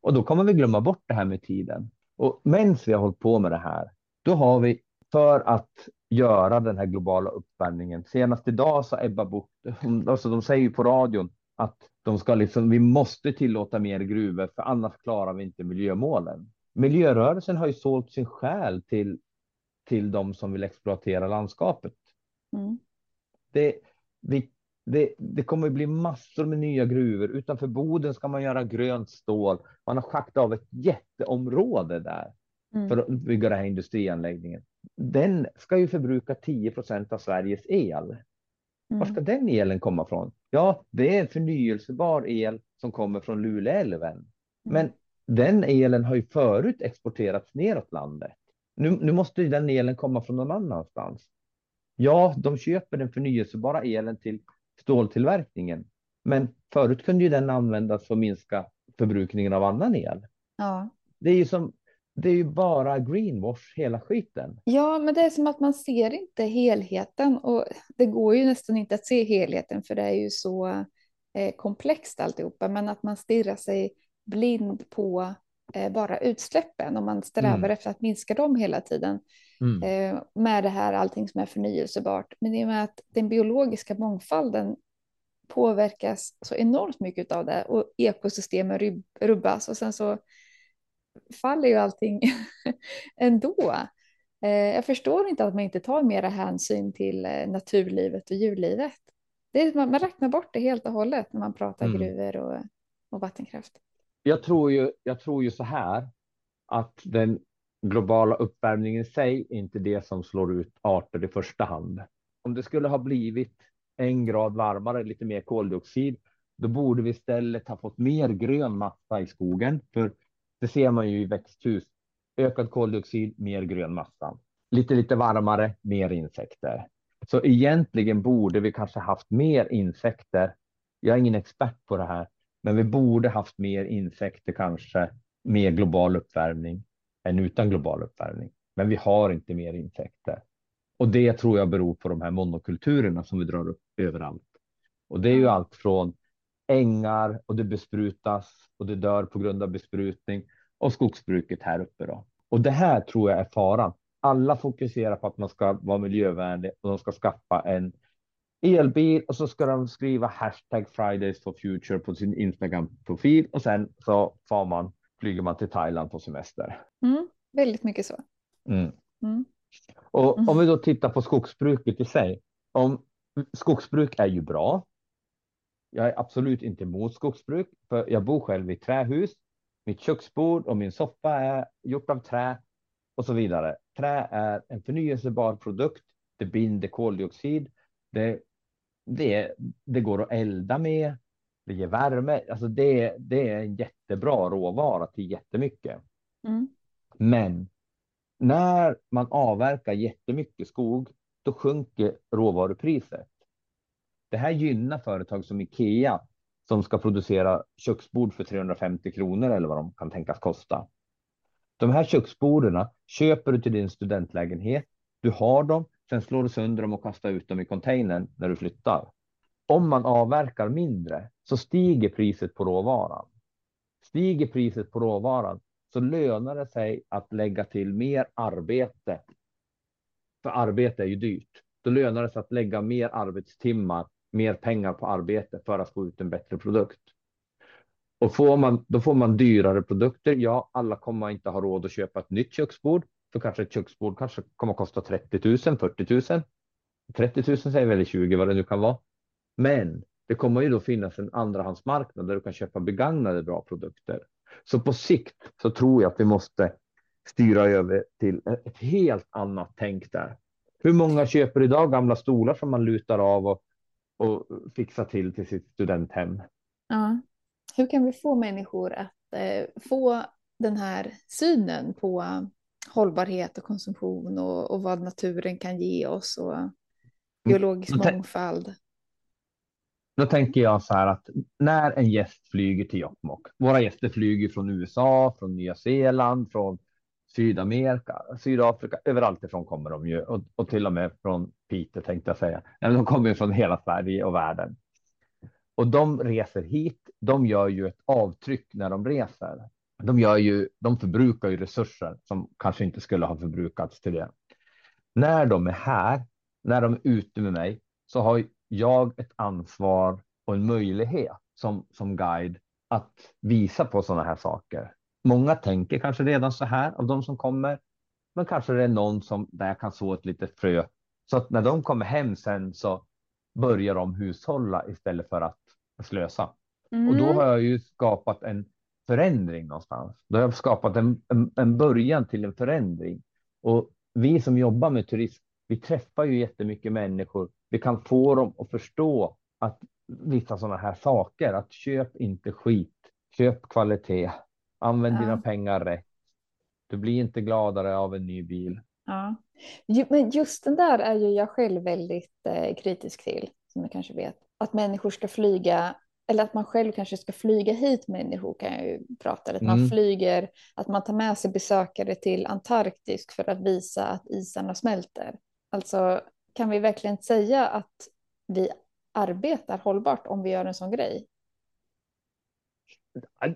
Och då kommer vi glömma bort det här med tiden. Och medan vi har hållit på med det här, då har vi för att göra den här globala uppvärmningen. Senast idag så Ebba Bucht, alltså de säger ju på radion att de ska liksom, vi måste tillåta mer gruvor för annars klarar vi inte miljömålen. Miljörörelsen har ju sålt sin själ till, till de som vill exploatera landskapet. Mm. Det, vi, det, det kommer att bli massor med nya gruvor. Utanför Boden ska man göra grönt stål. Man har schaktat av ett jätteområde där Mm. för att bygga den här industrianläggningen. Den ska ju förbruka 10 procent av Sveriges el. Var ska Mm. den elen komma från? Ja, det är en förnyelsebar el som kommer från Luleälven. Men den elen har ju förut exporterats neråt landet. Nu, nu måste ju den elen komma från någon annanstans. Ja, de köper den förnyelsebara elen till ståltillverkningen. Men förut kunde ju den användas för att minska förbrukningen av annan el. Ja. Det är ju som, det är ju bara greenwash hela skiten. ja, men det är som att man ser inte helheten och det går ju nästan inte att se helheten för det är ju så eh, komplext alltihopa, men att man stirrar sig blind på eh, bara utsläppen och man strävar Mm. efter att minska dem hela tiden. Mm. eh, med det här allting som är förnyelsebart. Men i och med att den biologiska mångfalden påverkas så enormt mycket av det och ekosystemen rub- rubbas och sen så faller ju allting ändå. Eh, jag förstår inte att man inte tar mera hänsyn till eh, naturlivet och djurlivet. Är, man, man räknar bort det helt och hållet när man pratar Mm. gruvor och, och vattenkraft. Jag tror ju, jag tror ju så här att den globala uppvärmningen i sig är inte det som slår ut arter i första hand. Om det skulle ha blivit en grad varmare, lite mer koldioxid, då borde vi istället ha fått mer grön massa i skogen. För det ser man ju i växthus. Ökad koldioxid, mer grön massa. Lite, lite varmare, mer insekter. Så egentligen borde vi kanske haft mer insekter. Jag är ingen expert på det här, men vi borde haft mer insekter kanske med global uppvärmning än utan global uppvärmning. Men vi har inte mer insekter. Och det tror jag beror på de här monokulturerna som vi drar upp överallt. Och det är ju Ja. allt från ängar och det besprutas och det dör på grund av besprutning och skogsbruket här uppe då. Och det här tror jag är faran. Alla fokuserar på att man ska vara miljövänlig och de ska skaffa en elbil och så ska de skriva hashtag Fridays for Future på sin Instagram-profil och sen så far man, flyger man till Thailand på semester. Mm, väldigt mycket så. Mm. Mm. Och Mm. om vi då tittar på skogsbruket i sig. Om, skogsbruk är ju bra. Jag är absolut inte emot skogsbruk, för jag bor själv i trähus. Mitt köksbord och min soffa är gjort av trä och så vidare. Trä är en förnyelsebar produkt. Det binder koldioxid. Det, det, det går att elda med. Det ger värme. Alltså det, det är en jättebra råvara till jättemycket. Mm. Men när man avverkar jättemycket skog, då sjunker råvarupriset. Det här gynnar företag som Ikea som ska producera köksbord för 350 kronor eller vad de kan tänkas kosta. De här köksborden köper du till din studentlägenhet. Du har dem, sen slår du sönder dem och kastar ut dem i containern när du flyttar. Om man avverkar mindre så stiger priset på råvaran. Stiger priset på råvaran så lönar det sig att lägga till mer arbete. För arbete är ju dyrt. Då lönar det sig att lägga mer arbetstimmar, mer pengar på arbete för att få ut en bättre produkt. Och får man, då får man dyrare produkter. Ja, alla kommer inte ha råd att köpa ett nytt köksbord. För kanske ett köksbord kanske kommer att kosta 30 000, 40 000. 30 000 säger väl 20 vad det nu kan vara. Men det kommer ju då finnas en andrahandsmarknad där du kan köpa begagnade bra produkter. Så på sikt så tror jag att vi måste styra över till ett helt annat tänk där. Hur många köper idag gamla stolar som man lutar av och, och fixar till till sitt studenthem? Ja. Hur kan vi få människor att eh, få den här synen på hållbarhet och konsumtion och, och vad naturen kan ge oss och biologisk mm. mångfald. Då tänker jag så här att när en gäst flyger till Jokkmokk, våra gäster flyger från USA, från Nya Zeeland, från Sydamerika, Sydafrika, överallt ifrån kommer de ju och, och till och med från Piteå tänkte jag säga. Nej, de kommer från hela Sverige och världen. Och de reser hit. De gör ju ett avtryck när de reser. De gör ju, de förbrukar ju resurser som kanske inte skulle ha förbrukats till det. När de är här, när de är ute med mig, så har jag ett ansvar och en möjlighet som, som guide att visa på sådana här saker. Många tänker kanske redan så här av de som kommer, men kanske det är någon som där jag kan så ett litet frö så att när de kommer hem sen så börjar de hushålla istället för att slösa. Mm. Och då mm. har jag ju skapat en förändring någonstans. Då har jag skapat en, en, en början till en förändring. Och vi som jobbar med turism, vi träffar ju jättemycket människor. Vi kan få dem att förstå att vissa sådana här saker, att köp inte skit, köp kvalitet, använd ja. dina pengar rätt. Du blir inte gladare av en ny bil. Ja, men just den där är ju jag själv väldigt eh, kritisk till, som du kanske vet. Att människor ska flyga, eller att man själv kanske ska flyga hit människor kan jag ju prata, att man mm. flyger, att man tar med sig besökare till Antarktis för att visa att isarna smälter. Alltså, kan vi verkligen säga att vi arbetar hållbart om vi gör en sån grej?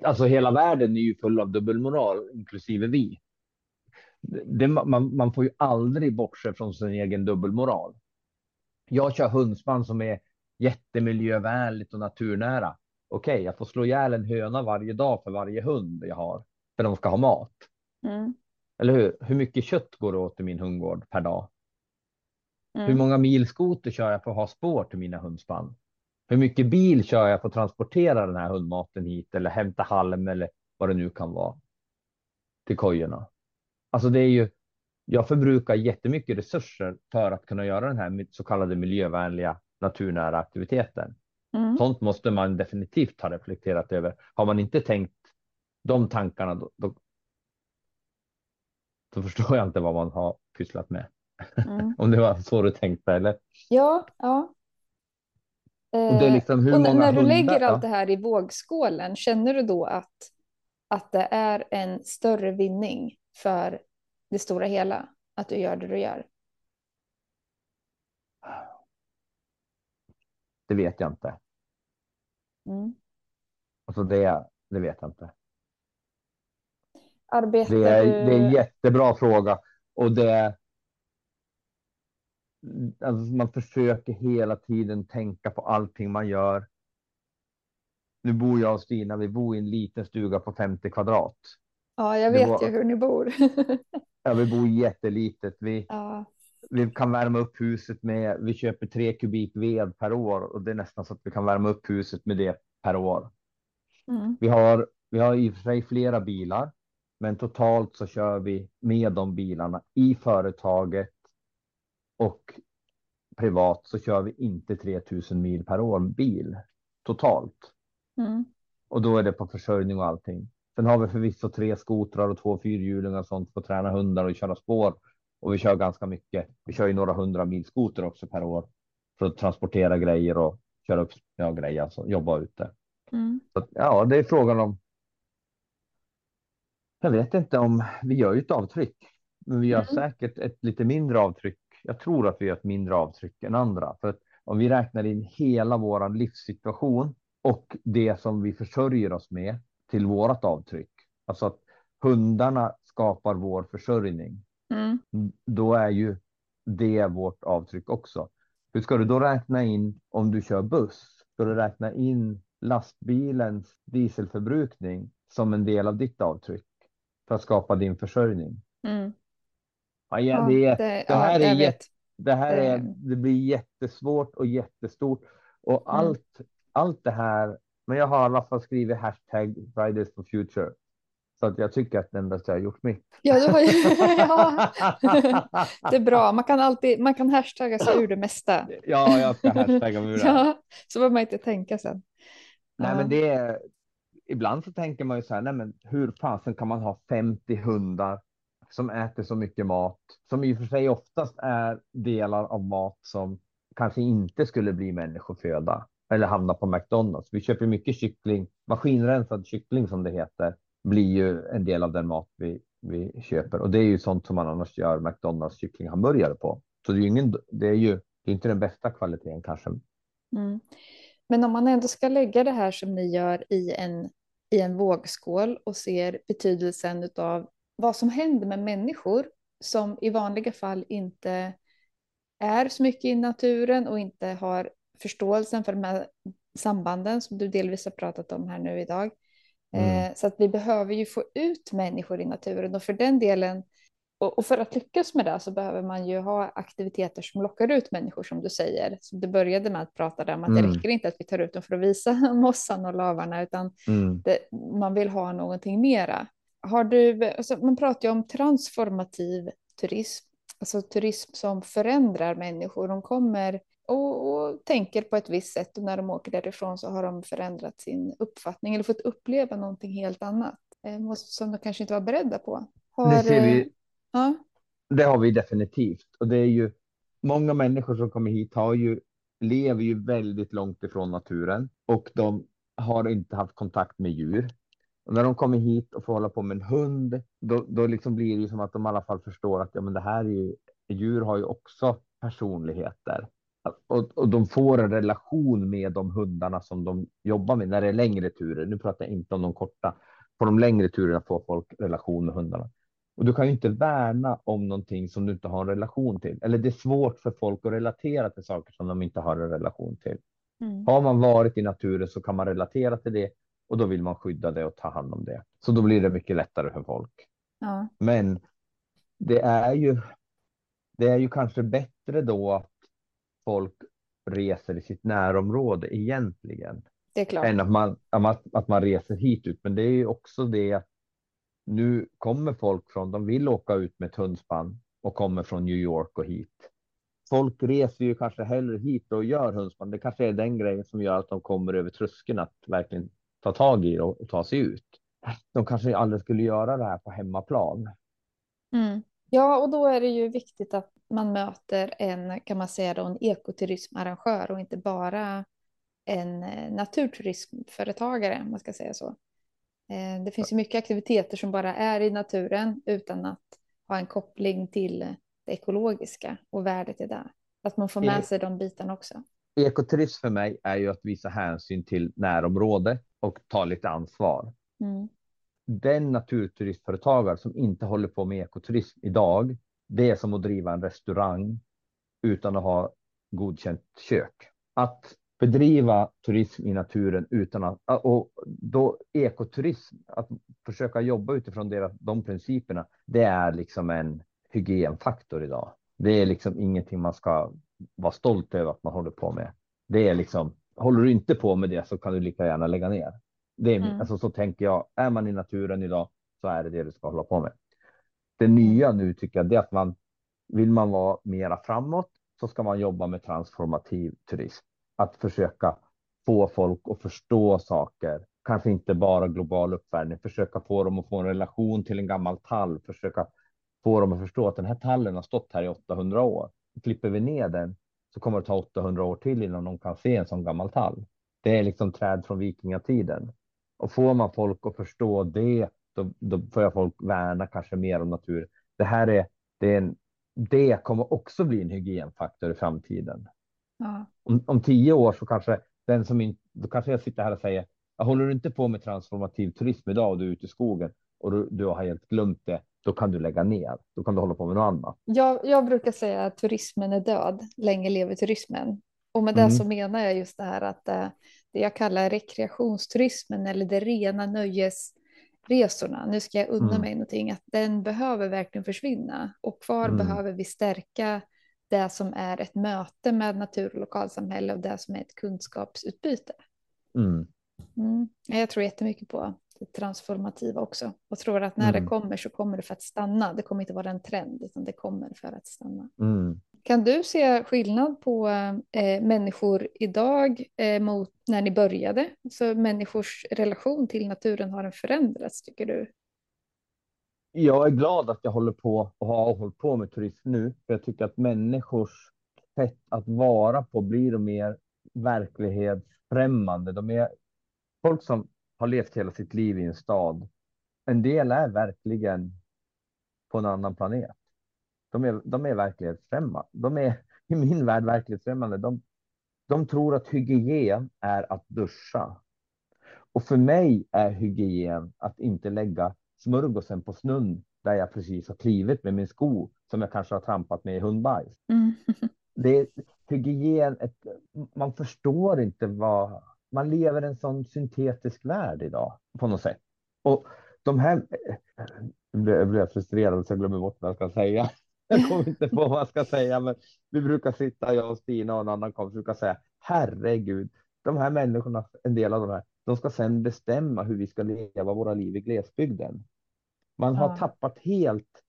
Alltså hela världen är ju full av dubbelmoral, inklusive vi det, man, man får ju aldrig bortse från sin egen dubbelmoral. Jag kör hundspann som är jättemiljövänligt och naturnära. Okej, okay, jag får slå ihjäl en höna varje dag för varje hund jag har för de ska ha mat. Mm. Eller hur? Hur mycket kött går det åt i min hundgård per dag? Mm. Hur många mil skoter kör jag för att ha spår till mina hundspann? Hur mycket bil kör jag för att transportera den här hundmaten hit eller hämta halm eller vad det nu kan vara till kojorna? Alltså det är ju, jag förbrukar jättemycket resurser för att kunna göra den här så kallade miljövänliga naturnära aktiviteten. Mm. Sånt måste man definitivt ha reflekterat över. Har man inte tänkt de tankarna, då, då, då förstår jag inte vad man har pysslat med. Mm. Om det var så du tänkte eller? Ja, ja. Och, det är liksom hur och många när du hundar, lägger allt det här i vågskålen, känner du då att, att det är en större vinning för det stora hela, att du gör det du gör? Det vet jag inte. Mm. Alltså det, det vet jag inte. Arbetar det, är, du... det är en jättebra fråga och det. Alltså man försöker hela tiden tänka på allting man gör. Nu bor jag och Stina, vi bor i en liten stuga på 50 kvadrat. Ja, jag vet var... ju hur ni bor. ja, vi bor jättelitet. Vi, ja. vi kan värma upp huset med, vi köper tre kubik ved per år och det är nästan så att vi kan värma upp huset med det per år. Mm. Vi har, vi har i och för sig flera bilar, men totalt så kör vi med de bilarna i företaget och privat så kör vi inte 3000 mil per år bil totalt. Mm. Och då är det på försörjning och allting. Sen har vi förvisso tre skotrar och två fyrhjulingar och sånt för att träna hundar och köra spår. Och vi kör ganska mycket. Vi kör ju några hundra mil skoter också per år för att transportera grejer och köra upp ja, grejer, alltså jobba ute. Mm. Så, ja, det är frågan om. Jag vet inte om vi gör ju ett avtryck, men vi gör mm. säkert ett lite mindre avtryck. Jag tror att vi gör ett mindre avtryck än andra för att om vi räknar in hela våran livssituation och det som vi försörjer oss med till vårat avtryck. Alltså att hundarna skapar vår försörjning. Mm. Då är ju det vårt avtryck också. Hur ska du då räkna in om du kör buss? Ska du räkna in lastbilens dieselförbrukning som en del av ditt avtryck för att skapa din försörjning? Mm. Ja, ja, det, det, det, här ja, är jätte, det här är, det blir jättesvårt och jättestort och mm. allt, allt det här men jag har i alla fall skrivit hashtag Fridays for Future. Så att jag tycker att endast jag har gjort mitt. Ja, har ju, ja. det är bra. Man kan alltid man kan hashtagga sig ur det mesta. Ja, jag ska hashtagga mig ur det. Ja, så behöver man inte tänka sen. Nej, ja. men det är, ibland så tänker man ju så här, nej men hur fasen kan man ha 50 hundar som äter så mycket mat, som i och för sig oftast är delar av mat som kanske inte skulle bli människoföda eller hamna på McDonalds. Vi köper mycket kyckling, maskinrensad kyckling som det heter, blir ju en del av den mat vi, vi köper och det är ju sånt som man annars gör McDonalds kycklinghamburgare på. Så det är ju ingen, det är ju det är inte den bästa kvaliteten kanske. Mm. Men om man ändå ska lägga det här som ni gör i en, i en vågskål och ser betydelsen av vad som händer med människor som i vanliga fall inte är så mycket i naturen och inte har förståelsen för de här sambanden som du delvis har pratat om här nu idag. Mm. Eh, så att vi behöver ju få ut människor i naturen och för den delen och, för att lyckas med det så behöver man ju ha aktiviteter som lockar ut människor som du säger. Så du började med att prata om att mm. det räcker inte att vi tar ut dem för att visa mossan och lavarna utan mm. det, man vill ha någonting mera. Har du, alltså man pratar ju om transformativ turism, alltså turism som förändrar människor. De kommer och, och, tänker på ett visst sätt och när de åker därifrån så har de förändrat sin uppfattning eller fått uppleva någonting helt annat eh, som de kanske inte var beredda på. Har, det ser vi. Ja. Det har vi definitivt och det är ju många människor som kommer hit har ju lever ju väldigt långt ifrån naturen och de har inte haft kontakt med djur. Och när de kommer hit och får hålla på med en hund, då, då liksom blir det ju som att de i alla fall förstår att ja, men det här är ju, djur har ju också personligheter. Och, och de får en relation med de hundarna som de jobbar med när det är längre turer. Nu pratar jag inte om de korta. På de längre turerna får folk relation med hundarna. Och du kan ju inte värna om någonting som du inte har en relation till. Eller det är svårt för folk att relatera till saker som de inte har en relation till. Mm. Har man varit i naturen så kan man relatera till det och då vill man skydda det och ta hand om det. Så då blir det mycket lättare för folk. Ja. Men det är ju. Det är ju kanske bättre då att folk reser i sitt närområde egentligen. Det är klart. Än att man, att man reser hit ut. Men det är ju också det. Nu kommer folk från, de vill åka ut med ett hundspann och kommer från New York och hit. Folk reser ju kanske hellre hit och gör hundspann. Det kanske är den grejen som gör att de kommer över tröskeln att verkligen ta tag i och ta sig ut. De kanske aldrig skulle göra det här på hemmaplan. Mm. Ja, och då är det ju viktigt att man möter en, kan man säga då, en ekoturismarrangör och inte bara en eh, naturturismföretagare, om man ska säga så. Eh, det finns ju mycket aktiviteter som bara är i naturen utan att ha en koppling till det ekologiska och värdet i det. Att man får med sig de bitarna också. Ekoturism för mig är ju att visa hänsyn till närområde och ta lite ansvar. Mm. Den naturturistföretagare som inte håller på med ekoturism idag, det är som att driva en restaurang utan att ha godkänt kök. Att bedriva turism i naturen utan att och då ekoturism, att försöka jobba utifrån deras, de principerna. Det är liksom en hygienfaktor idag. Det är liksom ingenting man ska vara stolt över att man håller på med. Det är liksom håller du inte på med det så kan du lika gärna lägga ner. Det är, mm. alltså, så tänker jag. Är man i naturen idag så är det det du ska hålla på med. Det nya nu tycker jag är att man vill man vara mera framåt så ska man jobba med transformativ turism. Att försöka få folk att förstå saker. Kanske inte bara global uppvärmning, försöka få dem att få en relation till en gammal tall, försöka få dem att förstå att den här tallen har stått här i 800 år. Klipper vi ner den så kommer det ta 800 år till innan de kan se en sån gammal tall. Det är liksom träd från vikingatiden. Och får man folk att förstå det, då, då får jag folk värna kanske mer om natur. Det här är, det, är en, det kommer också bli en hygienfaktor i framtiden. Ja. Om, om tio år så kanske den som inte, då kanske jag sitter här och säger, jag håller du inte på med transformativ turism idag och du är ute i skogen och du, du har helt glömt det, då kan du lägga ner. Då kan du hålla på med något annat. Jag, jag brukar säga att turismen är död. Länge lever turismen. Och med det mm. så menar jag just det här att äh, det jag kallar rekreationsturismen eller det rena nöjesresorna. Nu ska jag unna mm. mig någonting. Att den behöver verkligen försvinna. Och kvar mm. behöver vi stärka det som är ett möte med natur och lokalsamhälle och det som är ett kunskapsutbyte. Mm. Mm. Jag tror jättemycket på det transformativa också och tror att när mm. det kommer så kommer det för att stanna. Det kommer inte vara en trend utan det kommer för att stanna. Mm. Kan du se skillnad på eh, människor idag eh, mot när ni började? Så människors relation till naturen har den förändrats tycker du? jag är glad att jag håller på och har hållit på med turism nu, för jag tycker att människors sätt att vara på blir mer verklighetsfrämmande. De är folk som har levt hela sitt liv i en stad. En del är verkligen på en annan planet. De är, de är verklighetsfrämmande. De är i min värld verklighetsfrämmande. De, de tror att hygien är att duscha. Och för mig är hygien att inte lägga smörgåsen på snön där jag precis har klivit med min sko som jag kanske har trampat med i hundbajs. Mm. Det är hygien, ett, man förstår inte vad, man lever i en sån syntetisk värld idag på något sätt. Och de här, jag blir frustrerad så jag glömmer bort vad jag ska säga. Jag kommer inte på vad jag ska säga, men vi brukar sitta, jag och Stina och en annan kompis, brukar säga herregud, de här människorna, en del av de här, de ska sedan bestämma hur vi ska leva våra liv i glesbygden. Man har ja. tappat helt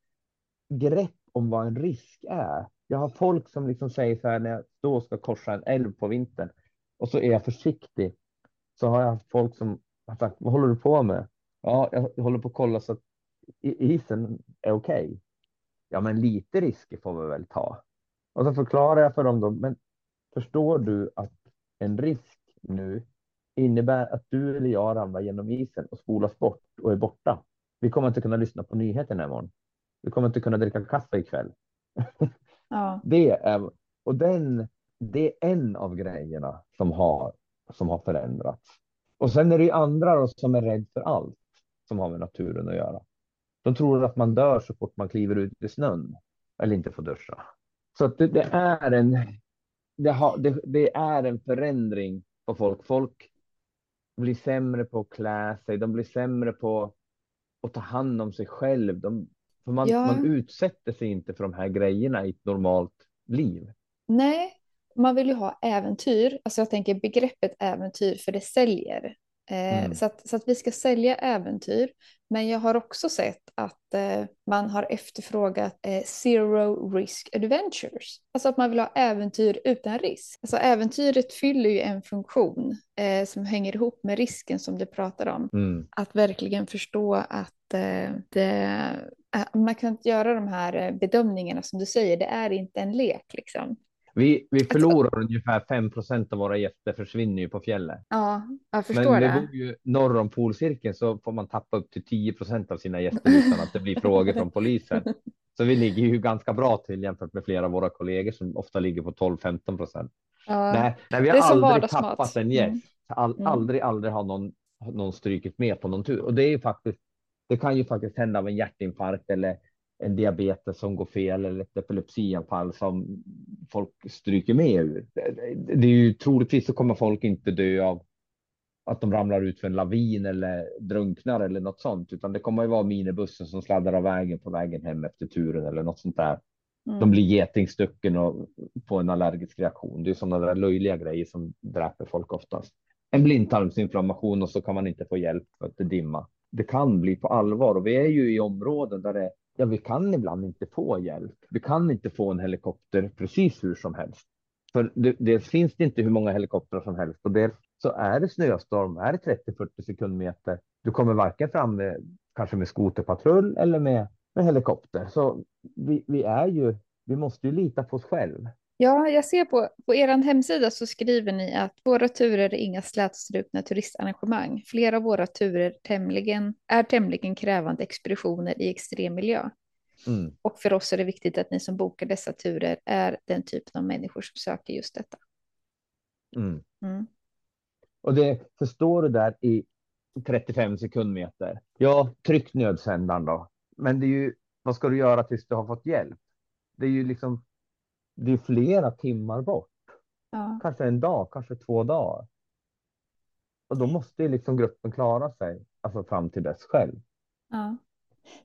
grepp om vad en risk är. Jag har folk som liksom säger så här när jag då ska korsa en älv på vintern och så är jag försiktig. Så har jag haft folk som har sagt, vad håller du på med? Ja, jag håller på att kolla så att isen är okej. Okay. Ja, men lite risker får vi väl ta. Och så förklarar jag för dem då, men förstår du att en risk nu innebär att du eller jag ramlar genom isen och spolas bort och är borta. Vi kommer inte kunna lyssna på nyheterna imorgon. Vi kommer inte kunna dricka kaffe ikväll. Ja. Det är, och den, det är en av grejerna som har, som har förändrats. Och sen är det ju andra då, som är rädd för allt som har med naturen att göra. De tror att man dör så fort man kliver ut i snön eller inte får duscha. Så att det, det är en, det, har, det, det, är en förändring på folk. Folk blir sämre på att klä sig. De blir sämre på att ta hand om sig själv. De, för man, ja. man utsätter sig inte för de här grejerna i ett normalt liv. Nej, man vill ju ha äventyr. Alltså jag tänker begreppet äventyr för det säljer. Eh, mm. så, att, så att vi ska sälja äventyr. Men jag har också sett att eh, man har efterfrågat eh, zero risk adventures. Alltså att man vill ha äventyr utan risk. Alltså äventyret fyller ju en funktion eh, som hänger ihop med risken som du pratar om. Mm. Att verkligen förstå att eh, det, eh, man kan inte göra de här bedömningarna som du säger. Det är inte en lek liksom. Vi, vi förlorar ungefär 5 procent av våra gäster försvinner ju på fjället. Ja, jag förstår Men det. Men ju norr om polcirkeln så får man tappa upp till 10 procent av sina gäster utan att det blir frågor från polisen. Så vi ligger ju ganska bra till jämfört med flera av våra kollegor som ofta ligger på 12-15 procent. Ja, nej, nej, vi har aldrig tappat en gäst. Mm. All, mm. Aldrig, aldrig har någon, någon strykit med på någon tur. Och det är ju faktiskt, det kan ju faktiskt hända av en hjärtinfarkt eller en diabetes som går fel eller ett epilepsianfall som folk stryker med ur. Det är ju troligtvis så kommer folk inte dö av att de ramlar ut för en lavin eller drunknar eller något sånt, utan det kommer ju vara minibussen som sladdar av vägen på vägen hem efter turen eller något sånt där. Mm. De blir getingstucken och får en allergisk reaktion. Det är sådana där löjliga grejer som dräper folk oftast. En blindtarmsinflammation och så kan man inte få hjälp för att det dimma. Det kan bli på allvar och vi är ju i områden där det ja, vi kan ibland inte få hjälp. Vi kan inte få en helikopter precis hur som helst. För det, finns det inte hur många helikoptrar som helst och dels så är det snöstorm, är det 30-40 sekundmeter. Du kommer varken fram med kanske med skoterpatrull eller med, med helikopter. Så vi, vi är ju, vi måste ju lita på oss själva. Ja, jag ser på, på er hemsida så skriver ni att våra turer är inga slätstrukna turistarrangemang. Flera av våra turer tämligen, är tämligen krävande expeditioner i extrem miljö. Mm. Och för oss är det viktigt att ni som bokar dessa turer är den typen av människor som söker just detta. Mm. Mm. Och det förstår du där i 35 sekundmeter. Ja, tryck nödsändaren då. Men det är ju, vad ska du göra tills du har fått hjälp? Det är ju liksom det är flera timmar bort. Ja. Kanske en dag, kanske två dagar. Och då måste liksom gruppen klara sig alltså fram till dess själv. Ja.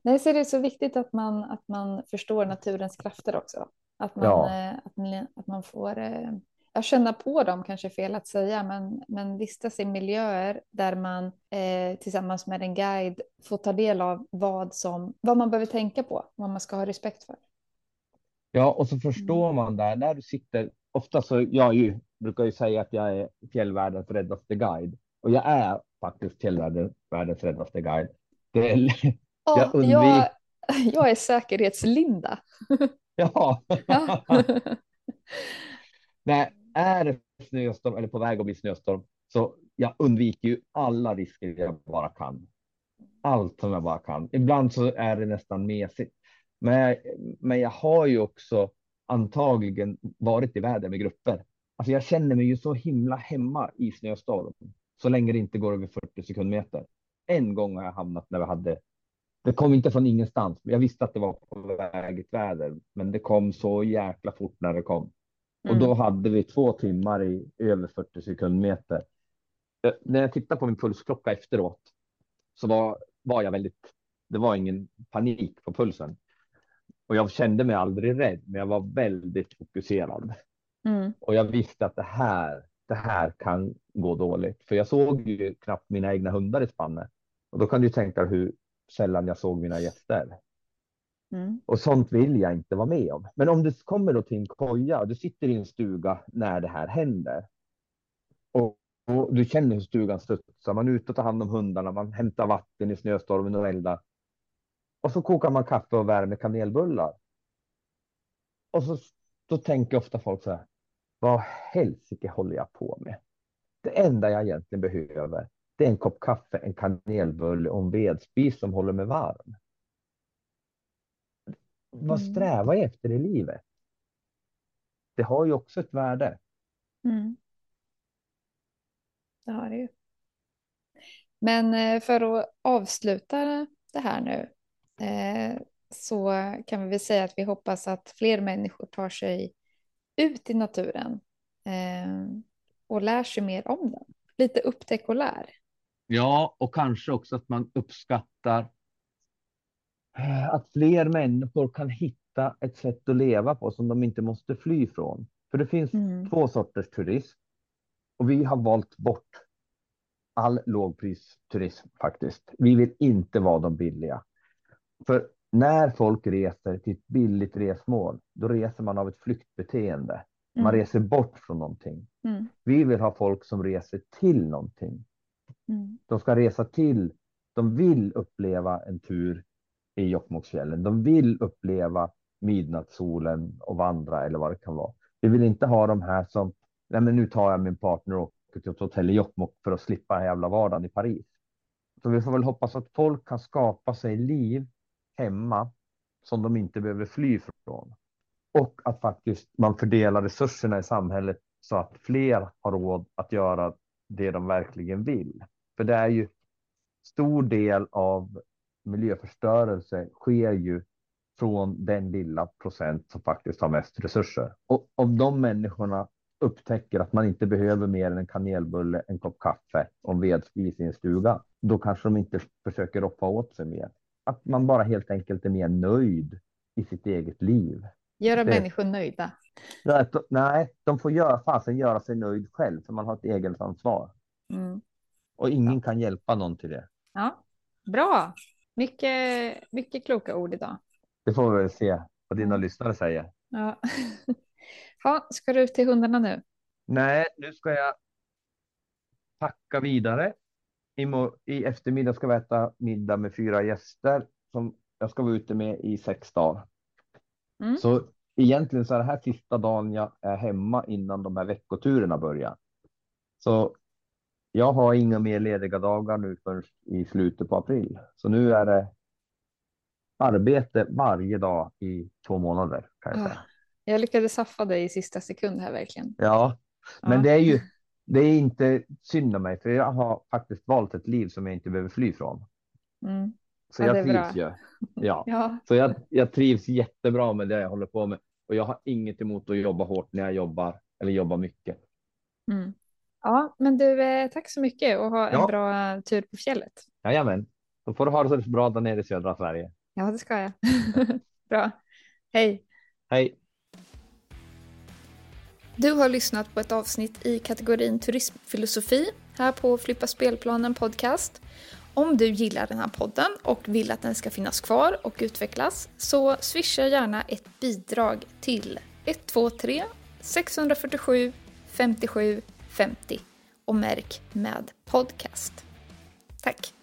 Nej, så det är så viktigt att man, att man förstår naturens krafter också. Att man, ja. Eh, att man, att man får eh, jag känna på dem, kanske fel att säga, men, men vistas i miljöer där man eh, tillsammans med en guide får ta del av vad, som, vad man behöver tänka på, vad man ska ha respekt för. Ja, och så förstår mm. man där när du sitter. Ofta så jag ju, brukar ju säga att jag är fjällvärldens räddaste guide och jag är faktiskt fjällvärldens räddaste guide. Det är, oh, jag, undvik... jag, Jag är säkerhetslinda. Ja. Ja. Nej, är det snöstorm eller på väg att bli snöstorm så jag undviker ju alla risker jag bara kan. Allt som jag bara kan. Ibland så är det nästan mesigt. Men, men jag har ju också antagligen varit i väder med grupper. Alltså jag känner mig ju så himla hemma i snöstorm så länge det inte går över 40 sekundmeter. En gång har jag hamnat när vi hade. Det kom inte från ingenstans. Jag visste att det var på väg ett väder, men det kom så jäkla fort när det kom. Och då hade vi två timmar i över 40 sekundmeter. Eh, När jag tittar på min pulsklocka efteråt så var, var jag väldigt, det var ingen panik på pulsen. Och jag kände mig aldrig rädd, men jag var väldigt fokuserad. Mm. Och jag visste att det här, det här kan gå dåligt. För jag såg ju knappt mina egna hundar i spannet. Och då kan du tänka hur sällan jag såg mina gäster. Mm. Och sånt vill jag inte vara med om. Men om du kommer då till en koja och du sitter i en stuga när det här händer. Och, och du känner hur stugan studsar. Man är ute och tar hand om hundarna. Man hämtar vatten i snöstormen och eldar. Och så kokar man kaffe och värmer kanelbullar. Och så då tänker ofta folk så här. Vad helsike håller jag på med? Det enda jag egentligen behöver. Det är en kopp kaffe, en kanelbulle och en vedspis som håller mig varm. Vad Mm. strävar jag efter i livet? Det har ju också ett värde. Mm. Det har det ju. Men eh, för att avsluta det här nu så kan vi väl säga att vi hoppas att fler människor tar sig ut i naturen eh, och lär sig mer om den. Lite upptäck och lär. Ja, och kanske också att man uppskattar eh, att fler människor kan hitta ett sätt att leva på som de inte måste fly från. För det finns Mm. två sorters turism. Och vi har valt bort all lågpristurism faktiskt. Vi vill inte vara de billiga. För när folk reser till ett billigt resmål, då reser man av ett flyktbeteende. Man Mm. reser bort från någonting. Mm. Vi vill ha folk som reser till någonting. Mm. De ska resa till. De vill uppleva en tur i Jokkmokksfjällen. De vill uppleva midnattssolen och vandra eller vad det kan vara. Vi vill inte ha de här som, nej men nu tar jag min partner och åker till ett hotell i Jokkmokk för att slippa den jävla vardagen i Paris. Så vi får väl hoppas att folk kan skapa sig liv hemma som de inte behöver fly från. Och att faktiskt man fördelar resurserna i samhället så att fler har råd att göra det de verkligen vill. För det är ju stor del av miljöförstörelse sker ju från den lilla procent som faktiskt har mest resurser. Och om de människorna upptäcker att man inte behöver mer än en kanelbulle, en kopp kaffe och en vedspis i en stuga, då kanske de inte försöker roffa åt sig mer. Att man bara helt enkelt är mer nöjd i sitt eget liv. Göra Det- människor nöjda. Att- Nej, de får göra, fasen göra sig nöjd själv, för man har ett eget ansvar. Mm. Och ingen kan hjälpa någon till det. Ja, bra. Mycket, mycket kloka ord idag. Det får vi väl se vad dina lyssnare säger. Ja. ha, ska du ut till hundarna nu? Nej, nu ska jag packa vidare. I, eftermiddag ska vi äta middag med fyra gäster som jag ska vara ute med i sex dagar. Mm. Så egentligen så är det här sista dagen jag är hemma innan de här veckoturerna börjar. Så jag har inga mer lediga dagar nu förrän i slutet på april. Så nu är det arbete varje dag i två månader kan jag Ah, säga. Jag lyckades haffa dig i sista sekund här verkligen. Ja, men Ja. det är ju det är inte synd om mig, för jag har faktiskt valt ett liv som jag inte behöver fly från. Mm. Så Ja, jag är bra. trivs ju. Ja, Ja, så jag, jag trivs jättebra med det jag håller på med och jag har inget emot att jobba hårt när jag jobbar eller jobbar mycket. mm. ja, men du, eh, tack så mycket och ha en Ja. bra tur på fjället. Jajamän, då får du ha det så bra där nere i södra Sverige. Ja, det ska jag. bra. Hej. Hej! Du har lyssnat på ett avsnitt i kategorin turismfilosofi här på Flippa spelplanen podcast. Om du gillar den här podden och vill att den ska finnas kvar och utvecklas så swisha gärna ett bidrag till 123 647 57 50 och märk med podcast. Tack!